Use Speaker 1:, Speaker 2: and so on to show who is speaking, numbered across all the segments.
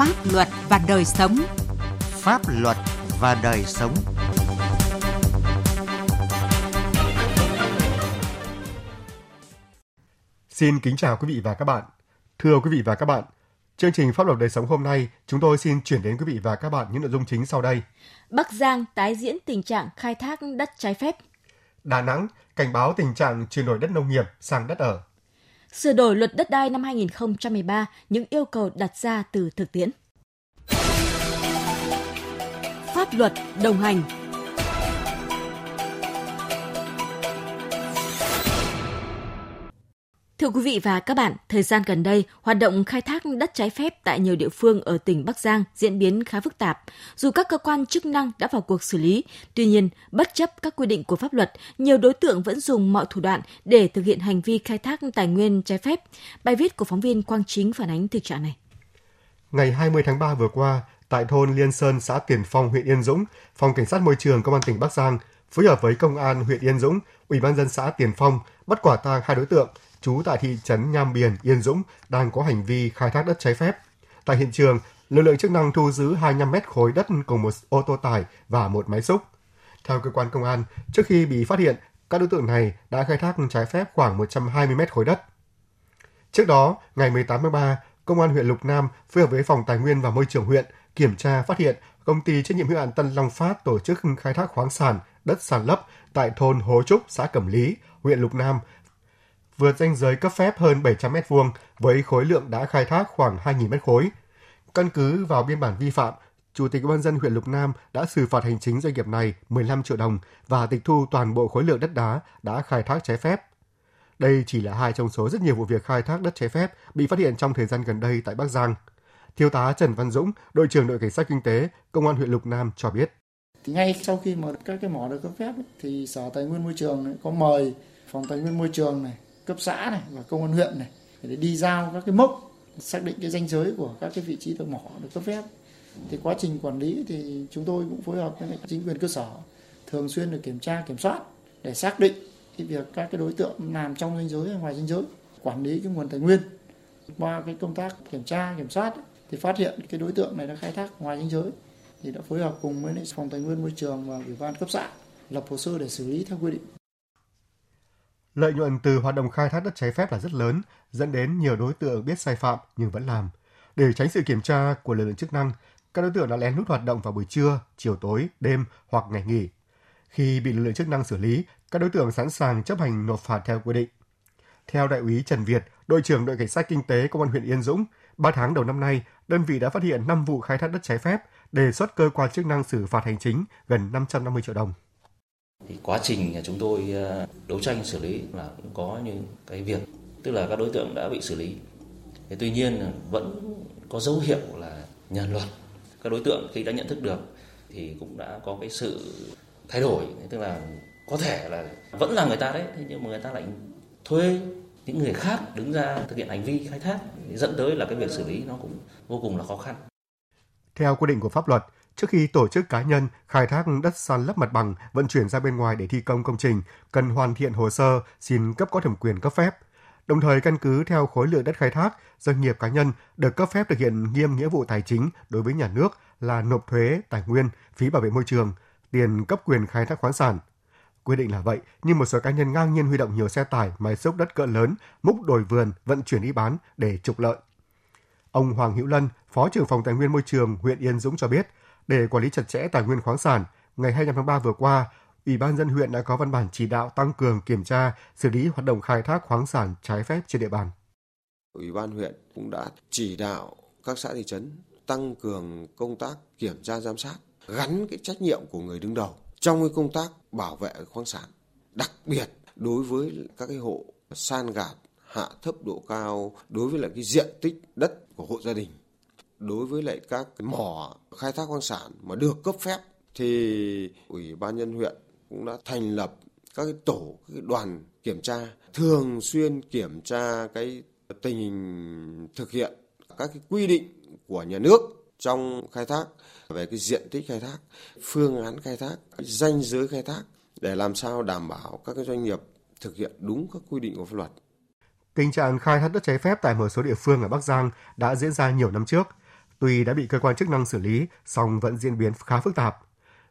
Speaker 1: Pháp luật và đời sống.
Speaker 2: Pháp luật và đời sống.
Speaker 3: Xin kính chào quý vị và các bạn. Thưa quý vị và các bạn, chương trình Pháp luật đời sống hôm nay, chúng tôi xin chuyển đến quý vị và các bạn những nội dung chính sau đây.
Speaker 4: Bắc Giang tái diễn tình trạng khai thác đất trái phép.
Speaker 3: Đà Nẵng cảnh báo tình trạng chuyển đổi đất nông nghiệp sang đất ở.
Speaker 4: Sửa đổi luật đất đai năm 2013, những yêu cầu đặt ra từ thực tiễn. Pháp luật đồng hành Thưa quý vị và các bạn, thời gian gần đây, hoạt động khai thác đất trái phép tại nhiều địa phương ở tỉnh Bắc Giang diễn biến khá phức tạp. Dù các cơ quan chức năng đã vào cuộc xử lý, tuy nhiên, bất chấp các quy định của pháp luật, nhiều đối tượng vẫn dùng mọi thủ đoạn để thực hiện hành vi khai thác tài nguyên trái phép. Bài viết của phóng viên Quang Chính phản ánh thực trạng này.
Speaker 3: Ngày 20 tháng 3 vừa qua, tại thôn Liên Sơn, xã Tiền Phong, huyện Yên Dũng, Phòng Cảnh sát Môi trường Công an tỉnh Bắc Giang phối hợp với Công an huyện Yên Dũng, Ủy ban dân xã Tiền Phong bắt quả tang hai đối tượng trú tại thị trấn Nham Biển, Yên Dũng đang có hành vi khai thác đất trái phép. Tại hiện trường, lực lượng chức năng thu giữ 25 mét khối đất cùng một ô tô tải và một máy xúc. Theo cơ quan công an, trước khi bị phát hiện, các đối tượng này đã khai thác trái phép khoảng 120 mét khối đất. Trước đó, ngày 18 tháng 3, Công an huyện Lục Nam phối hợp với Phòng Tài nguyên và Môi trường huyện kiểm tra phát hiện công ty trách nhiệm hữu hạn Tân Long Phát tổ chức khai thác khoáng sản đất sản lấp tại thôn Hố Trúc, xã Cẩm Lý, huyện Lục Nam vượt danh giới cấp phép hơn 700 mét vuông với khối lượng đã khai thác khoảng 2.000 mét khối. Căn cứ vào biên bản vi phạm, Chủ tịch Ủy ban dân huyện Lục Nam đã xử phạt hành chính doanh nghiệp này 15 triệu đồng và tịch thu toàn bộ khối lượng đất đá đã khai thác trái phép. Đây chỉ là hai trong số rất nhiều vụ việc khai thác đất trái phép bị phát hiện trong thời gian gần đây tại Bắc Giang. Thiếu tá Trần Văn Dũng, đội trưởng đội cảnh sát kinh tế, công an huyện Lục Nam cho biết.
Speaker 5: Thì ngay sau khi mà các cái mỏ được cấp phép thì Sở Tài nguyên Môi trường có mời phòng Tài nguyên Môi trường này, cấp xã này và công an huyện này để đi giao các cái mốc, xác định cái danh giới của các cái vị trí thợ mỏ được cấp phép. Thì quá trình quản lý thì chúng tôi cũng phối hợp với chính quyền cơ sở thường xuyên được kiểm tra, kiểm soát để xác định cái việc các cái đối tượng làm trong danh giới hay ngoài danh giới, quản lý cái nguồn tài nguyên. Qua cái công tác kiểm tra, kiểm soát thì phát hiện cái đối tượng này đã khai thác ngoài danh giới thì đã phối hợp cùng với phòng tài nguyên môi trường và ủy ban cấp xã lập hồ sơ để xử lý theo quy định.
Speaker 3: Lợi nhuận từ hoạt động khai thác đất trái phép là rất lớn, dẫn đến nhiều đối tượng biết sai phạm nhưng vẫn làm. Để tránh sự kiểm tra của lực lượng chức năng, các đối tượng đã lén lút hoạt động vào buổi trưa, chiều tối, đêm hoặc ngày nghỉ. Khi bị lực lượng chức năng xử lý, các đối tượng sẵn sàng chấp hành nộp phạt theo quy định. Theo đại úy Trần Việt, đội trưởng đội cảnh sát kinh tế công an huyện Yên Dũng, 3 tháng đầu năm nay, đơn vị đã phát hiện 5 vụ khai thác đất trái phép, đề xuất cơ quan chức năng xử phạt hành chính gần 550 triệu đồng.
Speaker 6: Thì quá trình chúng tôi ờ, đấu tranh xử lý là cũng có những cái việc tức là các đối tượng đã bị xử lý. Thế tuy nhiên vẫn có dấu hiệu là nhân luật. Các đối tượng khi đã nhận thức được thì cũng đã có cái sự thay đổi, tức là có thể là vẫn là người ta đấy, nhưng mà người ta lại thuê những người khác đứng ra thực hiện hành vi khai thác dẫn tới là cái việc xử lý nó cũng vô cùng là khó khăn.
Speaker 3: Theo quy định của pháp luật, Trước khi tổ chức cá nhân khai thác đất san lấp mặt bằng vận chuyển ra bên ngoài để thi công công trình, cần hoàn thiện hồ sơ xin cấp có thẩm quyền cấp phép. Đồng thời căn cứ theo khối lượng đất khai thác, doanh nghiệp cá nhân được cấp phép thực hiện nghiêm nghĩa vụ tài chính đối với nhà nước là nộp thuế, tài nguyên, phí bảo vệ môi trường, tiền cấp quyền khai thác khoáng sản. Quy định là vậy, nhưng một số cá nhân ngang nhiên huy động nhiều xe tải, máy xúc đất cỡ lớn, múc đồi vườn, vận chuyển đi bán để trục lợi. Ông Hoàng Hữu Lân, Phó trưởng phòng Tài nguyên Môi trường huyện Yên Dũng cho biết, để quản lý chặt chẽ tài nguyên khoáng sản, ngày 25 tháng 3 vừa qua, Ủy ban dân huyện đã có văn bản chỉ đạo tăng cường kiểm tra, xử lý hoạt động khai thác khoáng sản trái phép trên địa bàn.
Speaker 7: Ủy ban huyện cũng đã chỉ đạo các xã thị trấn tăng cường công tác kiểm tra giám sát, gắn cái trách nhiệm của người đứng đầu trong cái công tác bảo vệ khoáng sản, đặc biệt đối với các cái hộ san gạt hạ thấp độ cao đối với lại cái diện tích đất của hộ gia đình đối với lại các mỏ khai thác khoáng sản mà được cấp phép thì ủy ban nhân huyện cũng đã thành lập các cái tổ các cái đoàn kiểm tra thường xuyên kiểm tra cái tình hình thực hiện các cái quy định của nhà nước trong khai thác về cái diện tích khai thác, phương án khai thác, danh giới khai thác để làm sao đảm bảo các cái doanh nghiệp thực hiện đúng các quy định của pháp luật.
Speaker 3: Tình trạng khai thác đất trái phép tại một số địa phương ở Bắc Giang đã diễn ra nhiều năm trước. Tuy đã bị cơ quan chức năng xử lý, song vẫn diễn biến khá phức tạp.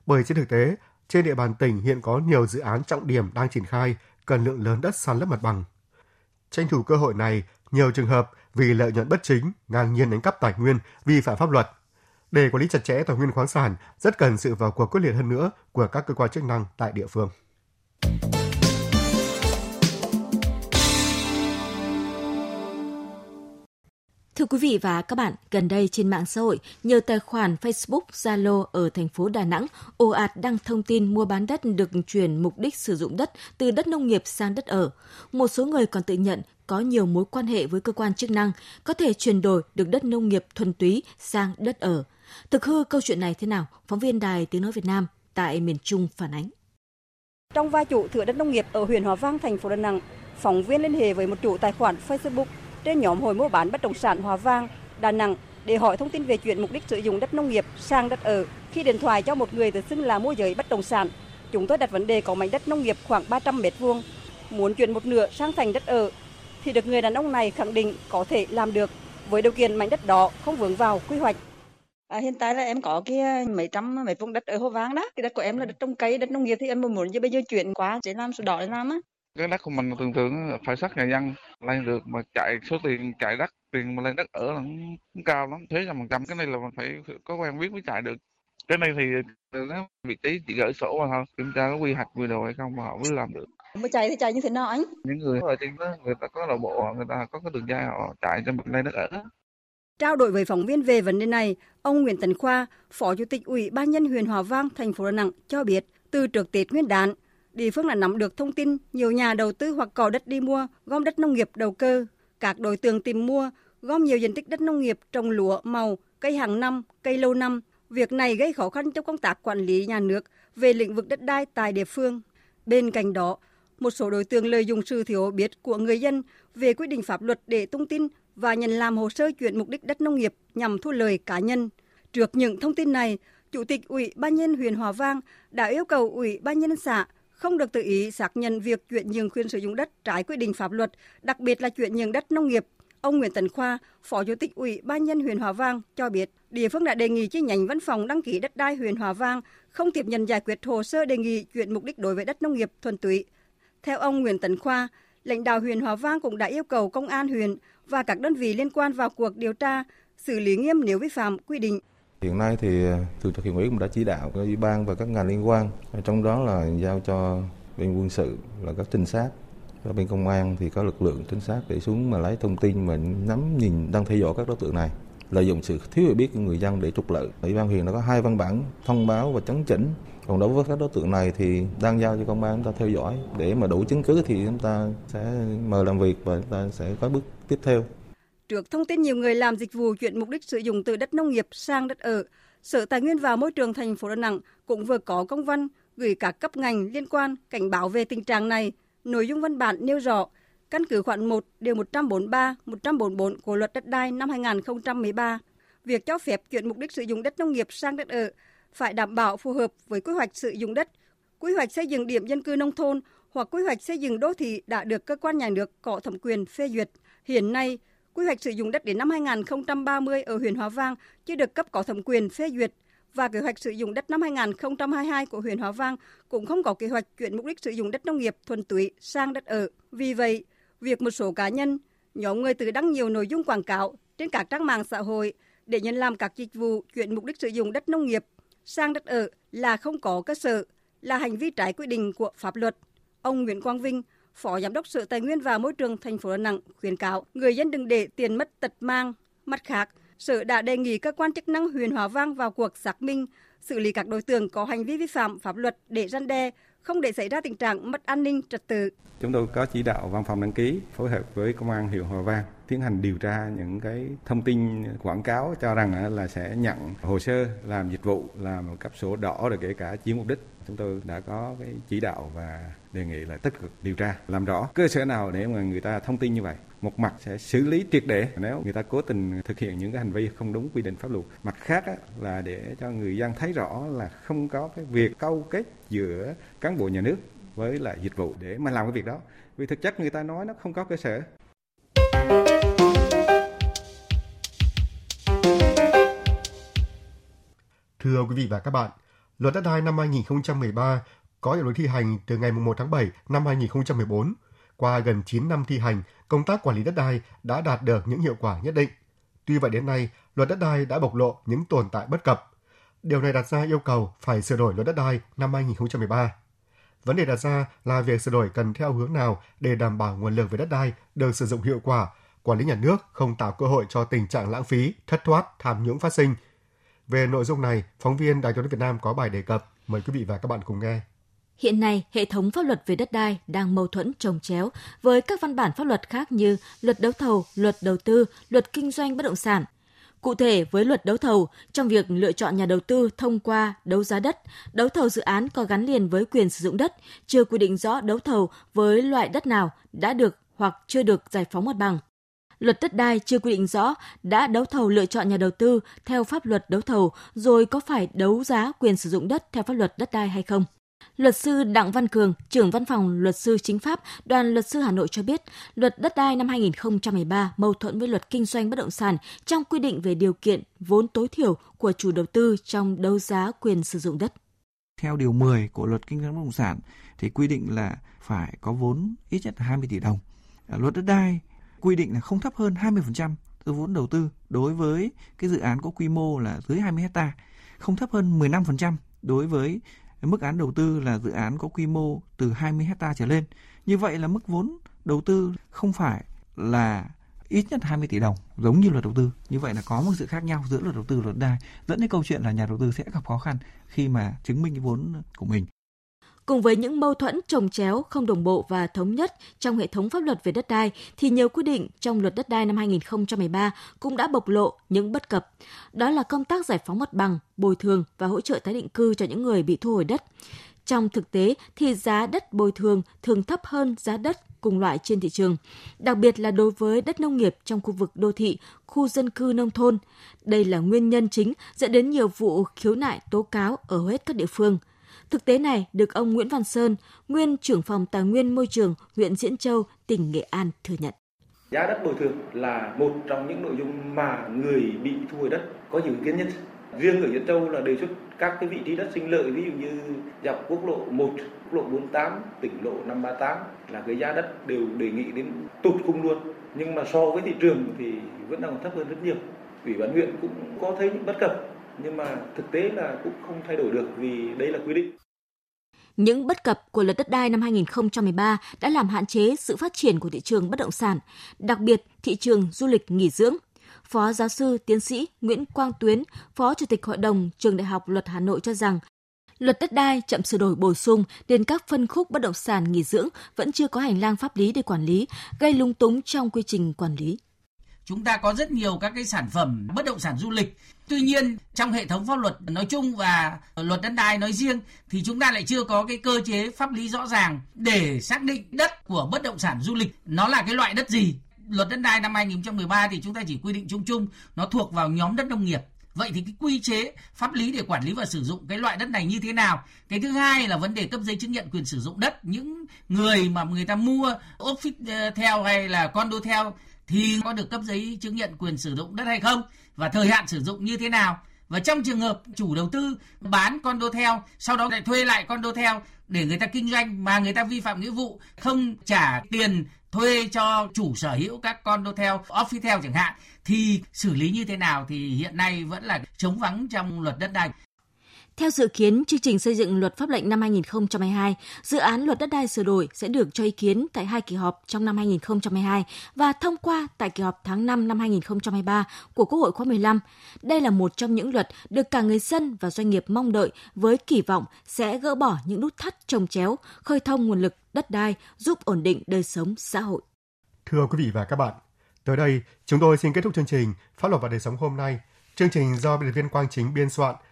Speaker 3: Bởi trên thực tế, trên địa bàn tỉnh hiện có nhiều dự án trọng điểm đang triển khai, cần lượng lớn đất san lấp mặt bằng. Tranh thủ cơ hội này, nhiều trường hợp vì lợi nhuận bất chính, ngang nhiên đánh cắp tài nguyên, vi phạm pháp luật. Để quản lý chặt chẽ tài nguyên khoáng sản, rất cần sự vào cuộc quyết liệt hơn nữa của các cơ quan chức năng tại địa phương.
Speaker 4: Thưa quý vị và các bạn, gần đây trên mạng xã hội, nhiều tài khoản Facebook, Zalo ở thành phố Đà Nẵng ồ ạt đăng thông tin mua bán đất được chuyển mục đích sử dụng đất từ đất nông nghiệp sang đất ở. Một số người còn tự nhận có nhiều mối quan hệ với cơ quan chức năng, có thể chuyển đổi được đất nông nghiệp thuần túy sang đất ở. Thực hư câu chuyện này thế nào? Phóng viên Đài Tiếng Nói Việt Nam tại miền Trung phản ánh.
Speaker 1: Trong vai chủ thửa đất nông nghiệp ở huyện Hòa Vang, thành phố Đà Nẵng, phóng viên liên hệ với một chủ tài khoản Facebook trên nhóm hội mua bán bất động sản Hòa Vang, Đà Nẵng để hỏi thông tin về chuyện mục đích sử dụng đất nông nghiệp sang đất ở. Khi điện thoại cho một người tự xưng là môi giới bất động sản, chúng tôi đặt vấn đề có mảnh đất nông nghiệp khoảng 300 mét vuông, muốn chuyển một nửa sang thành đất ở thì được người đàn ông này khẳng định có thể làm được với điều kiện mảnh đất đó không vướng vào quy hoạch.
Speaker 8: À, hiện tại là em có cái ờ, mấy trăm mấy vuông đất ở Hồ Vang đó. Cái đất của em là đất trồng cây, đất nông nghiệp thì em muốn như bây giờ chuyển qua để làm sổ đỏ để làm á.
Speaker 9: Cái đất của mình thường thường phải sát nhà dân lên được mà chạy số tiền chạy đất tiền mà lên đất ở là cũng cao lắm thế là phần trăm. Cái này là mình phải có quen biết mới chạy được. Cái này thì nó vị trí chỉ gửi sổ mà thôi kiểm tra có quy hoạch quy đồ hay không mà họ mới làm được.
Speaker 8: Mà chạy thì chạy như thế nào anh?
Speaker 9: Những người ở trên đó người ta có nội bộ người ta có cái đường dây họ chạy cho mình lên đất ở.
Speaker 1: Trao đổi với phóng viên về vấn đề này, ông Nguyễn Tấn Khoa, Phó Chủ tịch Ủy ban nhân huyện Hòa Vang, thành phố Đà Nẵng cho biết, từ trước Tết Nguyên đán, địa phương đã nắm được thông tin nhiều nhà đầu tư hoặc có đất đi mua, gom đất nông nghiệp đầu cơ. Các đối tượng tìm mua, gom nhiều diện tích đất nông nghiệp trồng lúa, màu, cây hàng năm, cây lâu năm. Việc này gây khó khăn trong công tác quản lý nhà nước về lĩnh vực đất đai tại địa phương. Bên cạnh đó, một số đối tượng lợi dụng sự thiếu biết của người dân về quy định pháp luật để tung tin và nhận làm hồ sơ chuyển mục đích đất nông nghiệp nhằm thu lời cá nhân. Trước những thông tin này, Chủ tịch Ủy ban nhân huyện Hòa Vang đã yêu cầu Ủy ban nhân xã không được tự ý xác nhận việc chuyển nhượng quyền sử dụng đất trái quy định pháp luật, đặc biệt là chuyển nhượng đất nông nghiệp. Ông Nguyễn Tấn Khoa, Phó Chủ tịch Ủy ban nhân huyện Hòa Vang cho biết, địa phương đã đề nghị chi nhánh văn phòng đăng ký đất đai huyện Hòa Vang không tiếp nhận giải quyết hồ sơ đề nghị chuyển mục đích đối với đất nông nghiệp thuần túy. Theo ông Nguyễn Tấn Khoa, lãnh đạo huyện Hòa Vang cũng đã yêu cầu công an huyện và các đơn vị liên quan vào cuộc điều tra, xử lý nghiêm nếu vi phạm quy định.
Speaker 10: Hiện nay thì à, thường trực huyện ủy cũng đã chỉ đạo các ủy ban và các ngành liên quan, à, trong đó là giao cho bên quân sự là các trinh sát, và bên công an thì có lực lượng trinh sát để xuống mà lấy thông tin mà nắm nhìn đang theo dõi các đối tượng này lợi dụng sự thiếu hiểu biết của người dân để trục lợi. Ủy ban huyện đã có hai văn bản thông báo và chấn chỉnh. Còn đối với các đối tượng này thì đang giao cho công an chúng ta theo dõi để mà đủ chứng cứ thì chúng ta sẽ mời làm việc và chúng ta sẽ có bước tiếp theo.
Speaker 1: Trước thông tin nhiều người làm dịch vụ chuyển mục đích sử dụng từ đất nông nghiệp sang đất ở, Sở Tài nguyên và Môi trường thành phố Đà Nẵng cũng vừa có công văn gửi các cấp ngành liên quan cảnh báo về tình trạng này. Nội dung văn bản nêu rõ, căn cứ khoản 1 điều 143, 144 của luật đất đai năm 2013, việc cho phép chuyển mục đích sử dụng đất nông nghiệp sang đất ở phải đảm bảo phù hợp với quy hoạch sử dụng đất, quy hoạch xây dựng điểm dân cư nông thôn hoặc quy hoạch xây dựng đô thị đã được cơ quan nhà nước có thẩm quyền phê duyệt. Hiện nay, quy hoạch sử dụng đất đến năm 2030 ở huyện Hòa Vang chưa được cấp có thẩm quyền phê duyệt và kế hoạch sử dụng đất năm 2022 của huyện Hòa Vang cũng không có kế hoạch chuyển mục đích sử dụng đất nông nghiệp thuần túy sang đất ở. Vì vậy, việc một số cá nhân, nhóm người tự đăng nhiều nội dung quảng cáo trên các trang mạng xã hội để nhận làm các dịch vụ chuyển mục đích sử dụng đất nông nghiệp sang đất ở là không có cơ sở, là hành vi trái quy định của pháp luật. Ông Nguyễn Quang Vinh, Phó Giám đốc Sở Tài nguyên và Môi trường thành phố Đà Nẵng khuyến cáo người dân đừng để tiền mất tật mang. Mặt khác, Sở đã đề nghị cơ quan chức năng huyện Hòa Vang vào cuộc xác minh, xử lý các đối tượng có hành vi vi phạm pháp luật để răn đe, không để xảy ra tình trạng mất an ninh trật tự.
Speaker 11: Chúng tôi có chỉ đạo văn phòng đăng ký phối hợp với công an huyện Hòa Vang tiến hành điều tra những cái thông tin quảng cáo cho rằng là sẽ nhận hồ sơ làm dịch vụ làm cấp sổ đỏ rồi kể cả chiếm mục đích. Chúng tôi đã có cái chỉ đạo và đề nghị là tích cực điều tra làm rõ. Cơ sở nào để mà người ta thông tin như vậy? Một mặt sẽ xử lý triệt để. Nếu người ta cố tình thực hiện những cái hành vi không đúng quy định pháp luật. Mặt khác á, là để cho người dân thấy rõ là không có cái việc câu kết giữa cán bộ nhà nước với lại dịch vụ để mà làm cái việc đó. Vì thực chất người ta nói nó không có cơ sở.
Speaker 3: Thưa quý vị và các bạn, Luật đất đai năm 2013 có hiệu lực thi hành từ ngày 1 tháng 7 năm 2014. Qua gần 9 năm thi hành, công tác quản lý đất đai đã đạt được những hiệu quả nhất định. Tuy vậy đến nay, luật đất đai đã bộc lộ những tồn tại bất cập. Điều này đặt ra yêu cầu phải sửa đổi luật đất đai năm 2013. Vấn đề đặt ra là việc sửa đổi cần theo hướng nào để đảm bảo nguồn lực về đất đai được sử dụng hiệu quả, quản lý nhà nước không tạo cơ hội cho tình trạng lãng phí, thất thoát, tham nhũng phát sinh. Về nội dung này, phóng viên Đài truyền hình Việt Nam có bài đề cập. Mời quý vị và các bạn cùng nghe.
Speaker 4: Hiện nay, hệ thống pháp luật về đất đai đang mâu thuẫn trồng chéo với các văn bản pháp luật khác như luật đấu thầu, luật đầu tư, luật kinh doanh bất động sản. Cụ thể, với luật đấu thầu, trong việc lựa chọn nhà đầu tư thông qua đấu giá đất, đấu thầu dự án có gắn liền với quyền sử dụng đất, chưa quy định rõ đấu thầu với loại đất nào đã được hoặc chưa được giải phóng mặt bằng. Luật đất đai chưa quy định rõ đã đấu thầu lựa chọn nhà đầu tư theo pháp luật đấu thầu rồi có phải đấu giá quyền sử dụng đất theo pháp luật đất đai hay không. Luật sư Đặng Văn Cường, trưởng văn phòng luật sư chính pháp, đoàn luật sư Hà Nội cho biết, luật đất đai năm 2013 mâu thuẫn với luật kinh doanh bất động sản trong quy định về điều kiện vốn tối thiểu của chủ đầu tư trong đấu giá quyền sử dụng đất.
Speaker 12: Theo điều 10 của luật kinh doanh bất động sản thì quy định là phải có vốn ít nhất 20 tỷ đồng. Luật đất đai quy định là không thấp hơn 20% từ vốn đầu tư đối với cái dự án có quy mô là dưới 20 hecta, không thấp hơn 15% đối với mức án đầu tư là dự án có quy mô từ 20 hecta trở lên. Như vậy là mức vốn đầu tư không phải là ít nhất 20 tỷ đồng giống như luật đầu tư. Như vậy là có một sự khác nhau giữa luật đầu tư và luật đai dẫn đến câu chuyện là nhà đầu tư sẽ gặp khó khăn khi mà chứng minh cái vốn của mình.
Speaker 4: Cùng với những mâu thuẫn trồng chéo, không đồng bộ và thống nhất trong hệ thống pháp luật về đất đai, thì nhiều quy định trong luật đất đai năm 2013 cũng đã bộc lộ những bất cập. Đó là công tác giải phóng mặt bằng, bồi thường và hỗ trợ tái định cư cho những người bị thu hồi đất. Trong thực tế thì giá đất bồi thường thường thấp hơn giá đất cùng loại trên thị trường, đặc biệt là đối với đất nông nghiệp trong khu vực đô thị, khu dân cư nông thôn. Đây là nguyên nhân chính dẫn đến nhiều vụ khiếu nại tố cáo ở hết các địa phương – Thực tế này được ông Nguyễn Văn Sơn, nguyên trưởng phòng tài nguyên môi trường huyện Diễn Châu, tỉnh Nghệ An thừa nhận.
Speaker 13: Giá đất bồi thường là một trong những nội dung mà người bị thu hồi đất có nhiều ý kiến nhất. Riêng ở Diễn Châu là đề xuất các cái vị trí đất sinh lợi ví dụ như dọc quốc lộ 1, quốc lộ 48, tỉnh lộ 538 là cái giá đất đều đề nghị đến tụt khung luôn. Nhưng mà so với thị trường thì vẫn đang còn thấp hơn rất nhiều. Ủy ban huyện cũng có thấy những bất cập nhưng mà thực tế là cũng không thay đổi được vì đây là quy định.
Speaker 4: Những bất cập của luật đất đai năm 2013 đã làm hạn chế sự phát triển của thị trường bất động sản, đặc biệt thị trường du lịch nghỉ dưỡng. Phó giáo sư tiến sĩ Nguyễn Quang Tuyến, Phó Chủ tịch Hội đồng Trường Đại học Luật Hà Nội cho rằng, luật đất đai chậm sửa đổi bổ sung đến các phân khúc bất động sản nghỉ dưỡng vẫn chưa có hành lang pháp lý để quản lý, gây lung túng trong quy trình quản lý.
Speaker 14: Chúng ta có rất nhiều các cái sản phẩm bất động sản du lịch Tuy nhiên, trong hệ thống pháp luật nói chung và luật đất đai nói riêng thì chúng ta lại chưa có cái cơ chế pháp lý rõ ràng để xác định đất của bất động sản du lịch nó là cái loại đất gì. Luật đất đai năm 2013 thì chúng ta chỉ quy định chung chung nó thuộc vào nhóm đất nông nghiệp. Vậy thì cái quy chế pháp lý để quản lý và sử dụng cái loại đất này như thế nào? Cái thứ hai là vấn đề cấp giấy chứng nhận quyền sử dụng đất. Những người mà người ta mua office ờ, theo hay là condo theo thì có được cấp giấy chứng nhận quyền sử dụng đất hay không và thời hạn sử dụng như thế nào. Và trong trường hợp chủ đầu tư bán condo theo, sau đó lại thuê lại condo theo để người ta kinh doanh mà người ta vi phạm nghĩa vụ, không trả tiền thuê cho chủ sở hữu các condo theo, office theo chẳng hạn, thì xử lý như thế nào thì hiện nay vẫn là chống vắng trong luật đất đai
Speaker 4: theo dự kiến, chương trình xây dựng luật pháp lệnh năm 2022, dự án luật đất đai sửa đổi sẽ được cho ý kiến tại hai kỳ họp trong năm 2022 và thông qua tại kỳ họp tháng 5 năm 2023 của Quốc hội khóa 15. Đây là một trong những luật được cả người dân và doanh nghiệp mong đợi với kỳ vọng sẽ gỡ bỏ những nút thắt trồng chéo, khơi thông nguồn lực đất đai giúp ổn định đời sống xã hội.
Speaker 3: Thưa quý vị và các bạn, tới đây chúng tôi xin kết thúc chương trình Pháp luật và đời sống hôm nay. Chương trình do biên tập viên Quang Chính biên soạn –